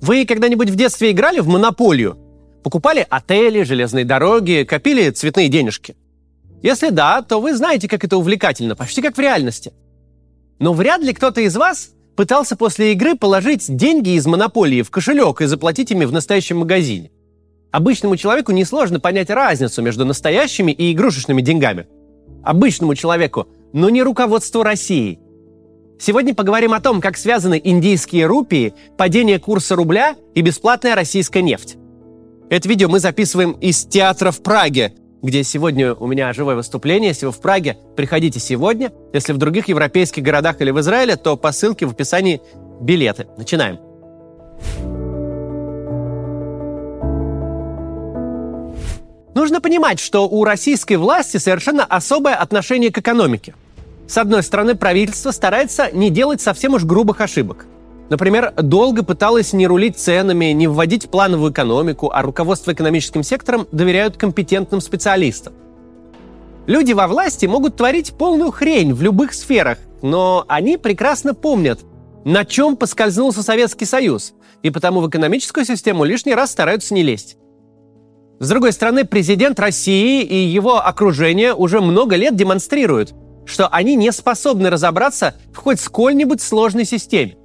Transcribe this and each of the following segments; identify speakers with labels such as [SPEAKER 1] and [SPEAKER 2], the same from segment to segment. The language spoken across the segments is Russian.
[SPEAKER 1] Вы когда-нибудь в детстве играли в монополию? Покупали отели, железные дороги, копили цветные денежки? Если да, то вы знаете, как это увлекательно, почти как в реальности. Но вряд ли кто-то из вас пытался после игры положить деньги из монополии в кошелек и заплатить ими в настоящем магазине. Обычному человеку несложно понять разницу между настоящими и игрушечными деньгами. Обычному человеку, но не руководству России. Сегодня поговорим о том, как связаны индийские рупии, падение курса рубля и бесплатная российская нефть. Это видео мы записываем из театра в Праге, где сегодня у меня живое выступление. Если вы в Праге, приходите сегодня. Если в других европейских городах или в Израиле, то по ссылке в описании билеты. Начинаем. Нужно понимать, что у российской власти совершенно особое отношение к экономике. С одной стороны, правительство старается не делать совсем уж грубых ошибок. Например, долго пыталась не рулить ценами, не вводить плановую экономику, а руководство экономическим сектором доверяют компетентным специалистам. Люди во власти могут творить полную хрень в любых сферах, но они прекрасно помнят, на чем поскользнулся Советский Союз, и потому в экономическую систему лишний раз стараются не лезть. С другой стороны, президент России и его окружение уже много лет демонстрируют, что они не способны разобраться в хоть сколь-нибудь сложной системе.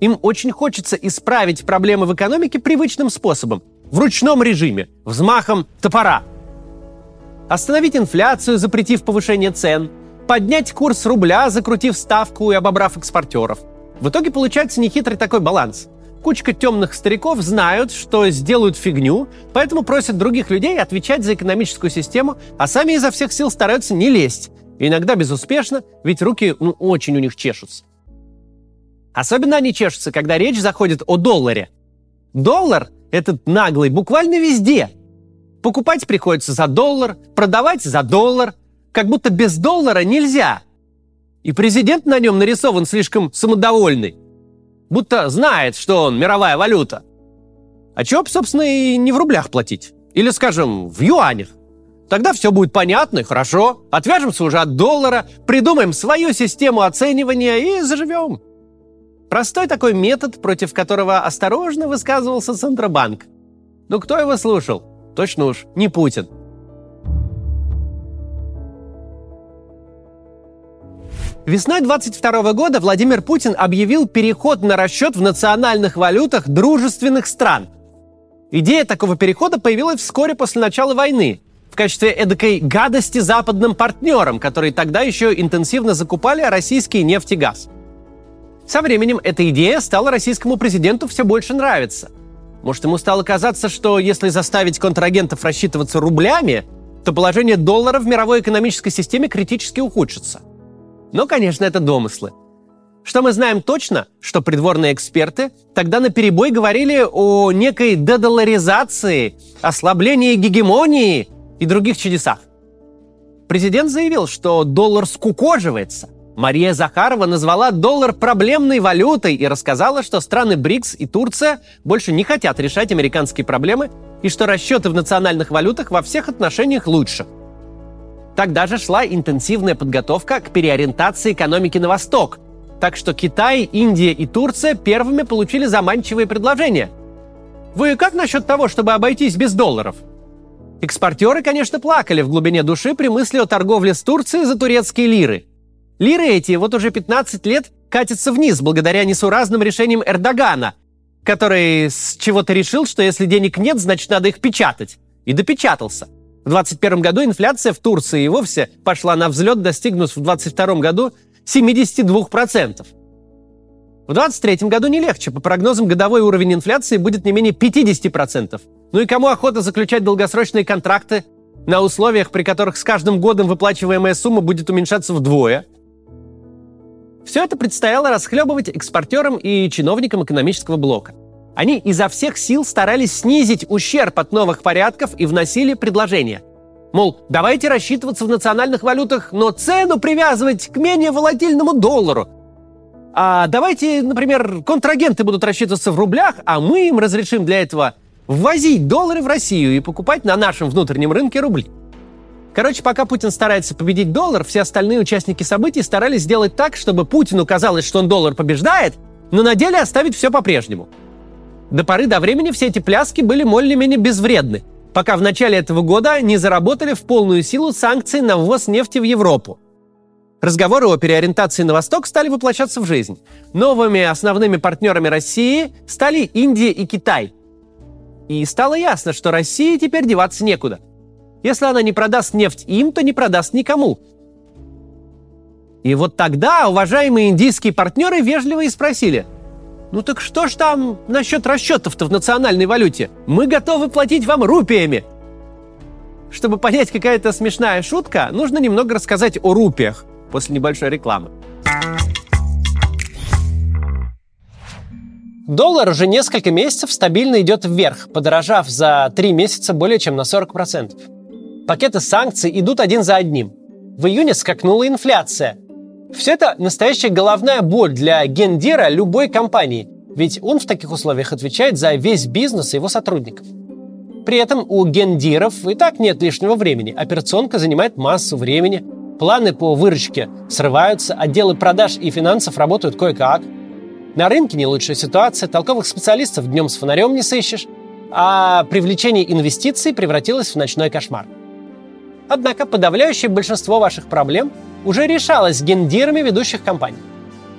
[SPEAKER 1] Им очень хочется исправить проблемы в экономике привычным способом, в ручном режиме, взмахом топора. Остановить инфляцию, запретив повышение цен, поднять курс рубля, закрутив ставку и обобрав экспортеров. В итоге получается нехитрый такой баланс. Кучка темных стариков знают, что сделают фигню, поэтому просят других людей отвечать за экономическую систему, а сами изо всех сил стараются не лезть. Иногда безуспешно, ведь руки ну, очень у них чешутся. Особенно они чешутся, когда речь заходит о долларе. Доллар, этот наглый, буквально везде. Покупать приходится за доллар, продавать за доллар. Как будто без доллара нельзя. И президент на нем нарисован слишком самодовольный. Будто знает, что он мировая валюта. А чего, собственно, и не в рублях платить? Или, скажем, в юанях? Тогда все будет понятно и хорошо. Отвяжемся уже от доллара, придумаем свою систему оценивания и заживем. Простой такой метод, против которого осторожно высказывался Центробанк. Ну кто его слушал? Точно уж не Путин. Весной 22 года Владимир Путин объявил переход на расчет в национальных валютах дружественных стран. Идея такого перехода появилась вскоре после начала войны в качестве эдакой гадости западным партнерам, которые тогда еще интенсивно закупали российский нефть и газ. Со временем эта идея стала российскому президенту все больше нравиться. Может, ему стало казаться, что если заставить контрагентов рассчитываться рублями, то положение доллара в мировой экономической системе критически ухудшится. Но, конечно, это домыслы. Что мы знаем точно, что придворные эксперты тогда на перебой говорили о некой дедоларизации, ослаблении гегемонии и других чудесах. Президент заявил, что доллар скукоживается – Мария Захарова назвала доллар проблемной валютой и рассказала, что страны БРИКС и Турция больше не хотят решать американские проблемы и что расчеты в национальных валютах во всех отношениях лучше. Тогда же шла интенсивная подготовка к переориентации экономики на восток, так что Китай, Индия и Турция первыми получили заманчивые предложения. Вы как насчет того, чтобы обойтись без долларов? Экспортеры, конечно, плакали в глубине души при мысли о торговле с Турцией за турецкие лиры – Лиры эти вот уже 15 лет катятся вниз благодаря несуразным решениям Эрдогана, который с чего-то решил, что если денег нет, значит надо их печатать. И допечатался. В 2021 году инфляция в Турции и вовсе пошла на взлет, достигнув в 2022 году 72%. В 2023 году не легче. По прогнозам, годовой уровень инфляции будет не менее 50%. Ну и кому охота заключать долгосрочные контракты на условиях, при которых с каждым годом выплачиваемая сумма будет уменьшаться вдвое – все это предстояло расхлебывать экспортерам и чиновникам экономического блока. Они изо всех сил старались снизить ущерб от новых порядков и вносили предложения. Мол, давайте рассчитываться в национальных валютах, но цену привязывать к менее волатильному доллару. А давайте, например, контрагенты будут рассчитываться в рублях, а мы им разрешим для этого ввозить доллары в Россию и покупать на нашем внутреннем рынке рубли. Короче, пока Путин старается победить доллар, все остальные участники событий старались сделать так, чтобы Путину казалось, что он доллар побеждает, но на деле оставить все по-прежнему. До поры до времени все эти пляски были более-менее безвредны, пока в начале этого года не заработали в полную силу санкции на ввоз нефти в Европу. Разговоры о переориентации на восток стали воплощаться в жизнь. Новыми основными партнерами России стали Индия и Китай. И стало ясно, что России теперь деваться некуда. Если она не продаст нефть им, то не продаст никому. И вот тогда уважаемые индийские партнеры вежливо и спросили – ну так что ж там насчет расчетов-то в национальной валюте? Мы готовы платить вам рупиями. Чтобы понять, какая это смешная шутка, нужно немного рассказать о рупиях после небольшой рекламы. Доллар уже несколько месяцев стабильно идет вверх, подорожав за три месяца более чем на 40%. Пакеты санкций идут один за одним. В июне скакнула инфляция, все это настоящая головная боль для гендира любой компании, ведь он в таких условиях отвечает за весь бизнес и его сотрудников. При этом у гендиров и так нет лишнего времени. Операционка занимает массу времени, планы по выручке срываются, отделы продаж и финансов работают кое-как. На рынке не лучшая ситуация, толковых специалистов днем с фонарем не сыщешь, а привлечение инвестиций превратилось в ночной кошмар. Однако подавляющее большинство ваших проблем уже решалась гендирами ведущих компаний.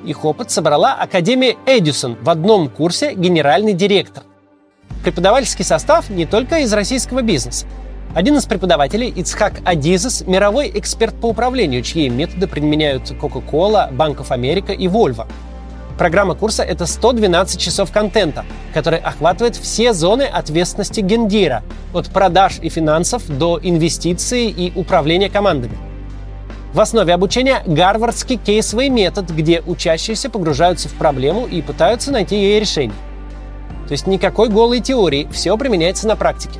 [SPEAKER 1] Их опыт собрала Академия Эдисон в одном курсе генеральный директор. Преподавательский состав не только из российского бизнеса. Один из преподавателей, Ицхак Адизес, мировой эксперт по управлению, чьи методы применяют Coca-Cola, of America и Volvo. Программа курса — это 112 часов контента, который охватывает все зоны ответственности гендира, от продаж и финансов до инвестиций и управления командами — в основе обучения гарвардский кейсовый метод, где учащиеся погружаются в проблему и пытаются найти ей решение. То есть никакой голой теории, все применяется на практике.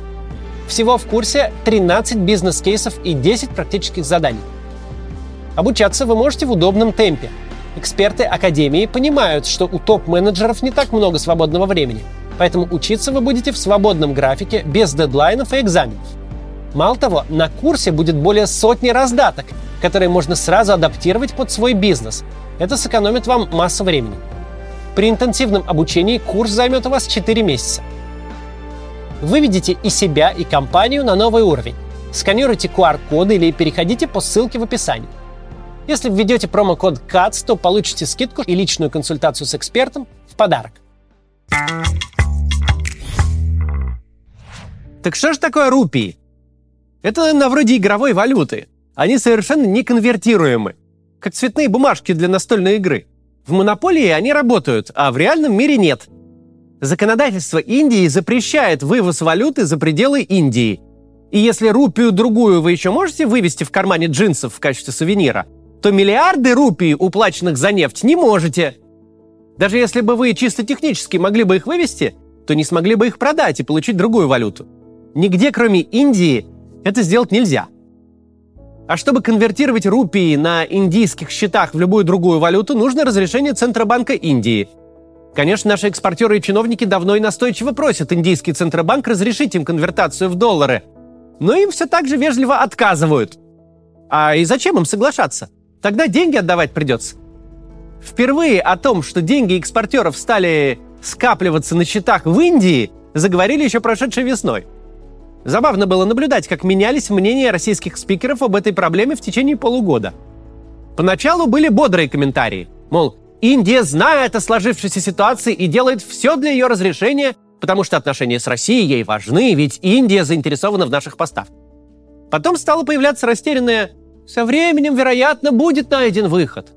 [SPEAKER 1] Всего в курсе 13 бизнес-кейсов и 10 практических заданий. Обучаться вы можете в удобном темпе. Эксперты Академии понимают, что у топ-менеджеров не так много свободного времени, поэтому учиться вы будете в свободном графике, без дедлайнов и экзаменов. Мало того, на курсе будет более сотни раздаток, которые можно сразу адаптировать под свой бизнес. Это сэкономит вам массу времени. При интенсивном обучении курс займет у вас 4 месяца. Выведите и себя, и компанию на новый уровень. Сканируйте QR-коды или переходите по ссылке в описании. Если введете промокод CATS, то получите скидку и личную консультацию с экспертом в подарок. Так что же такое рупии? Это на вроде игровой валюты. Они совершенно неконвертируемы, как цветные бумажки для настольной игры. В монополии они работают, а в реальном мире нет. Законодательство Индии запрещает вывоз валюты за пределы Индии. И если рупию другую вы еще можете вывести в кармане джинсов в качестве сувенира, то миллиарды рупий, уплаченных за нефть, не можете. Даже если бы вы чисто технически могли бы их вывести, то не смогли бы их продать и получить другую валюту. Нигде, кроме Индии, это сделать нельзя. А чтобы конвертировать рупии на индийских счетах в любую другую валюту, нужно разрешение Центробанка Индии. Конечно, наши экспортеры и чиновники давно и настойчиво просят индийский Центробанк разрешить им конвертацию в доллары. Но им все так же вежливо отказывают. А и зачем им соглашаться? Тогда деньги отдавать придется. Впервые о том, что деньги экспортеров стали скапливаться на счетах в Индии, заговорили еще прошедшей весной. Забавно было наблюдать, как менялись мнения российских спикеров об этой проблеме в течение полугода. Поначалу были бодрые комментарии, мол, Индия знает о сложившейся ситуации и делает все для ее разрешения, потому что отношения с Россией ей важны, ведь Индия заинтересована в наших поставках. Потом стало появляться растерянное «со временем, вероятно, будет найден выход».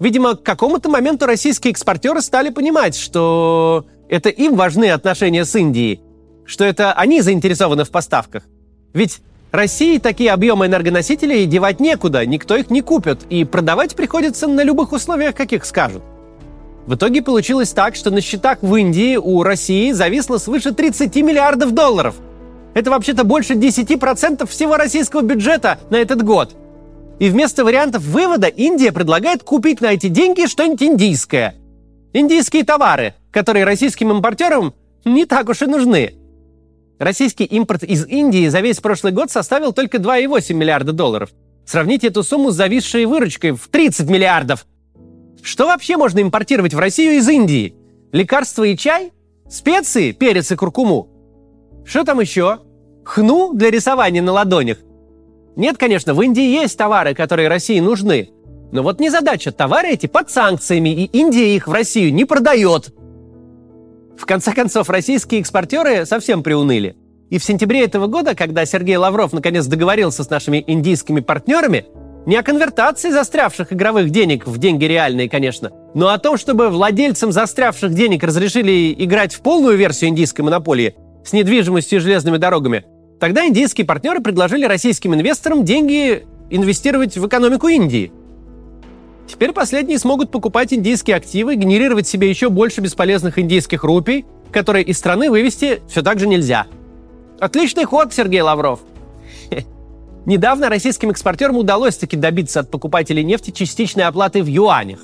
[SPEAKER 1] Видимо, к какому-то моменту российские экспортеры стали понимать, что это им важны отношения с Индией, что это они заинтересованы в поставках. Ведь России такие объемы энергоносителей девать некуда, никто их не купит, и продавать приходится на любых условиях, каких скажут. В итоге получилось так, что на счетах в Индии у России зависло свыше 30 миллиардов долларов. Это вообще-то больше 10% всего российского бюджета на этот год. И вместо вариантов вывода Индия предлагает купить на эти деньги что-нибудь индийское. Индийские товары, которые российским импортерам не так уж и нужны. Российский импорт из Индии за весь прошлый год составил только 2,8 миллиарда долларов. Сравните эту сумму с зависшей выручкой в 30 миллиардов. Что вообще можно импортировать в Россию из Индии? Лекарства и чай? Специи, перец и куркуму. Что там еще? Хну для рисования на ладонях. Нет, конечно, в Индии есть товары, которые России нужны. Но вот не задача. Товары эти под санкциями, и Индия их в Россию не продает. В конце концов, российские экспортеры совсем приуныли. И в сентябре этого года, когда Сергей Лавров наконец договорился с нашими индийскими партнерами, не о конвертации застрявших игровых денег в деньги реальные, конечно, но о том, чтобы владельцам застрявших денег разрешили играть в полную версию индийской монополии с недвижимостью и железными дорогами, тогда индийские партнеры предложили российским инвесторам деньги инвестировать в экономику Индии. Теперь последние смогут покупать индийские активы, генерировать себе еще больше бесполезных индийских рупий, которые из страны вывести все так же нельзя. Отличный ход, Сергей Лавров. Недавно российским экспортерам удалось таки добиться от покупателей нефти частичной оплаты в юанях.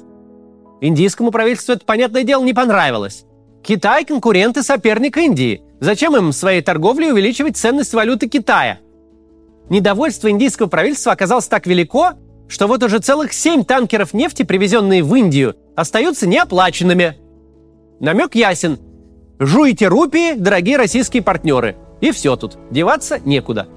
[SPEAKER 1] Индийскому правительству это, понятное дело, не понравилось. Китай – конкурент и соперник Индии. Зачем им своей торговлей увеличивать ценность валюты Китая? Недовольство индийского правительства оказалось так велико, что вот уже целых семь танкеров нефти, привезенные в Индию, остаются неоплаченными. Намек ясен. Жуйте рупии, дорогие российские партнеры. И все тут. Деваться некуда.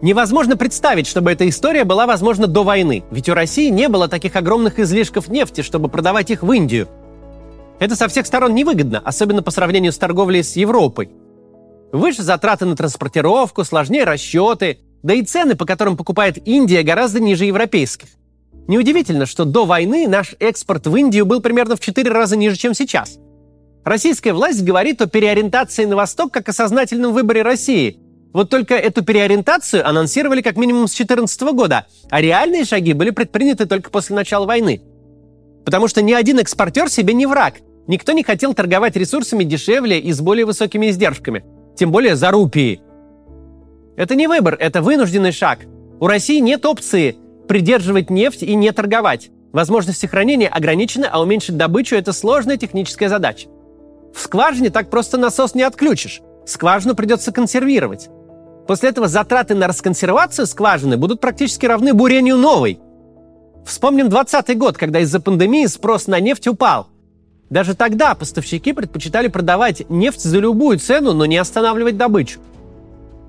[SPEAKER 1] Невозможно представить, чтобы эта история была возможна до войны, ведь у России не было таких огромных излишков нефти, чтобы продавать их в Индию. Это со всех сторон невыгодно, особенно по сравнению с торговлей с Европой. Выше затраты на транспортировку, сложнее расчеты, да и цены, по которым покупает Индия, гораздо ниже европейских. Неудивительно, что до войны наш экспорт в Индию был примерно в 4 раза ниже, чем сейчас. Российская власть говорит о переориентации на восток как о сознательном выборе России – вот только эту переориентацию анонсировали как минимум с 2014 года, а реальные шаги были предприняты только после начала войны. Потому что ни один экспортер себе не враг. Никто не хотел торговать ресурсами дешевле и с более высокими издержками. Тем более за рупии. Это не выбор, это вынужденный шаг. У России нет опции придерживать нефть и не торговать. Возможности хранения ограничены, а уменьшить добычу – это сложная техническая задача. В скважине так просто насос не отключишь. Скважину придется консервировать. После этого затраты на расконсервацию скважины будут практически равны бурению новой. Вспомним 2020 год, когда из-за пандемии спрос на нефть упал. Даже тогда поставщики предпочитали продавать нефть за любую цену, но не останавливать добычу.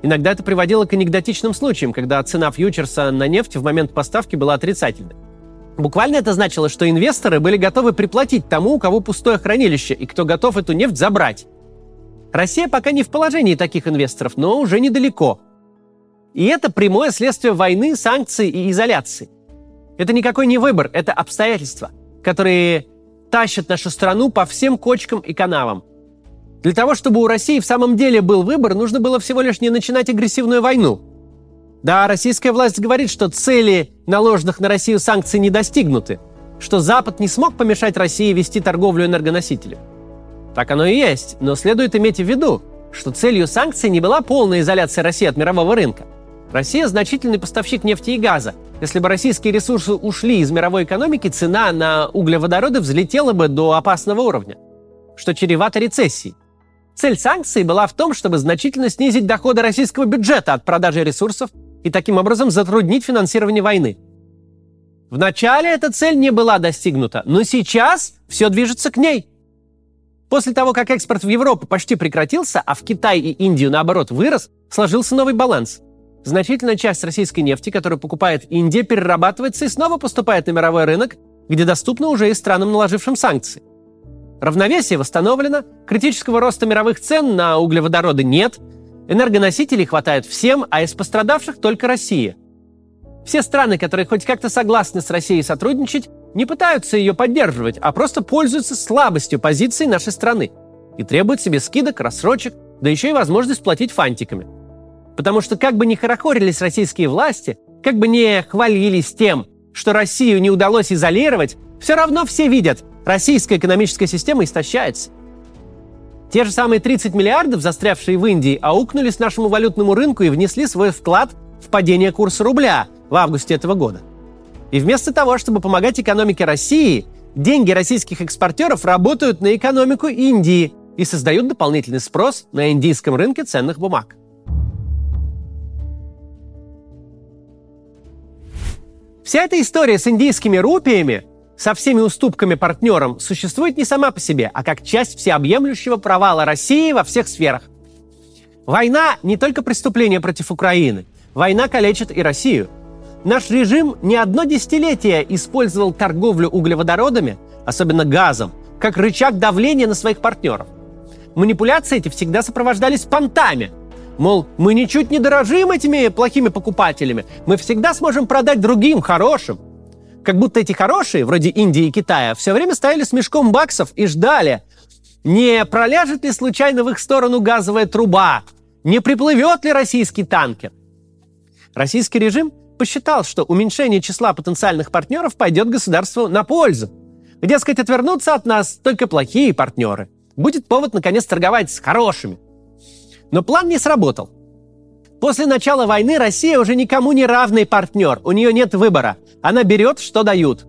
[SPEAKER 1] Иногда это приводило к анекдотичным случаям, когда цена фьючерса на нефть в момент поставки была отрицательной. Буквально это значило, что инвесторы были готовы приплатить тому, у кого пустое хранилище, и кто готов эту нефть забрать. Россия пока не в положении таких инвесторов, но уже недалеко. И это прямое следствие войны, санкций и изоляции. Это никакой не выбор, это обстоятельства, которые тащат нашу страну по всем кочкам и канавам. Для того, чтобы у России в самом деле был выбор, нужно было всего лишь не начинать агрессивную войну. Да, российская власть говорит, что цели наложенных на Россию санкций не достигнуты, что Запад не смог помешать России вести торговлю энергоносителями. Так оно и есть, но следует иметь в виду, что целью санкций не была полная изоляция России от мирового рынка. Россия – значительный поставщик нефти и газа. Если бы российские ресурсы ушли из мировой экономики, цена на углеводороды взлетела бы до опасного уровня, что чревато рецессией. Цель санкций была в том, чтобы значительно снизить доходы российского бюджета от продажи ресурсов и таким образом затруднить финансирование войны. Вначале эта цель не была достигнута, но сейчас все движется к ней – После того, как экспорт в Европу почти прекратился, а в Китай и Индию, наоборот, вырос, сложился новый баланс. Значительная часть российской нефти, которую покупает Индия, перерабатывается и снова поступает на мировой рынок, где доступна уже и странам, наложившим санкции. Равновесие восстановлено, критического роста мировых цен на углеводороды нет, энергоносителей хватает всем, а из пострадавших только Россия. Все страны, которые хоть как-то согласны с Россией сотрудничать, не пытаются ее поддерживать, а просто пользуются слабостью позиции нашей страны и требуют себе скидок, рассрочек, да еще и возможность платить фантиками. Потому что как бы ни хорохорились российские власти, как бы не хвалились тем, что Россию не удалось изолировать, все равно все видят, российская экономическая система истощается. Те же самые 30 миллиардов, застрявшие в Индии, аукнулись нашему валютному рынку и внесли свой вклад в падение курса рубля в августе этого года. И вместо того, чтобы помогать экономике России, деньги российских экспортеров работают на экономику Индии и создают дополнительный спрос на индийском рынке ценных бумаг. Вся эта история с индийскими рупиями со всеми уступками партнерам существует не сама по себе, а как часть всеобъемлющего провала России во всех сферах. Война не только преступление против Украины. Война калечит и Россию. Наш режим не одно десятилетие использовал торговлю углеводородами, особенно газом, как рычаг давления на своих партнеров. Манипуляции эти всегда сопровождались понтами. Мол, мы ничуть не дорожим этими плохими покупателями, мы всегда сможем продать другим, хорошим – как будто эти хорошие, вроде Индии и Китая, все время стояли с мешком баксов и ждали, не проляжет ли случайно в их сторону газовая труба, не приплывет ли российский танкер. Российский режим посчитал, что уменьшение числа потенциальных партнеров пойдет государству на пользу. Дескать, отвернутся от нас только плохие партнеры. Будет повод, наконец, торговать с хорошими. Но план не сработал. После начала войны Россия уже никому не равный партнер. У нее нет выбора. Она берет, что дают.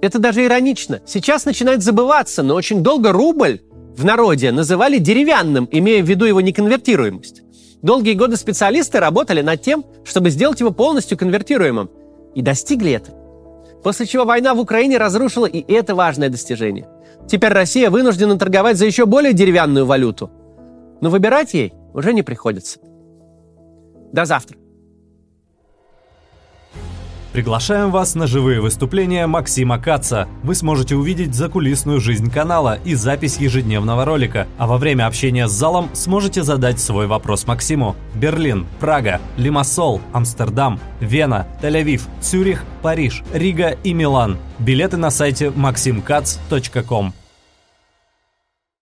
[SPEAKER 1] Это даже иронично. Сейчас начинает забываться, но очень долго рубль в народе называли деревянным, имея в виду его неконвертируемость. Долгие годы специалисты работали над тем, чтобы сделать его полностью конвертируемым. И достигли это. После чего война в Украине разрушила и это важное достижение. Теперь Россия вынуждена торговать за еще более деревянную валюту. Но выбирать ей уже не приходится. До завтра.
[SPEAKER 2] Приглашаем вас на живые выступления Максима Каца. Вы сможете увидеть закулисную жизнь канала и запись ежедневного ролика, а во время общения с залом сможете задать свой вопрос Максиму. Берлин, Прага, Лимассол, Амстердам, Вена, Тель-Авив, Цюрих, Париж, Рига и Милан. Билеты на сайте maximkatz.com.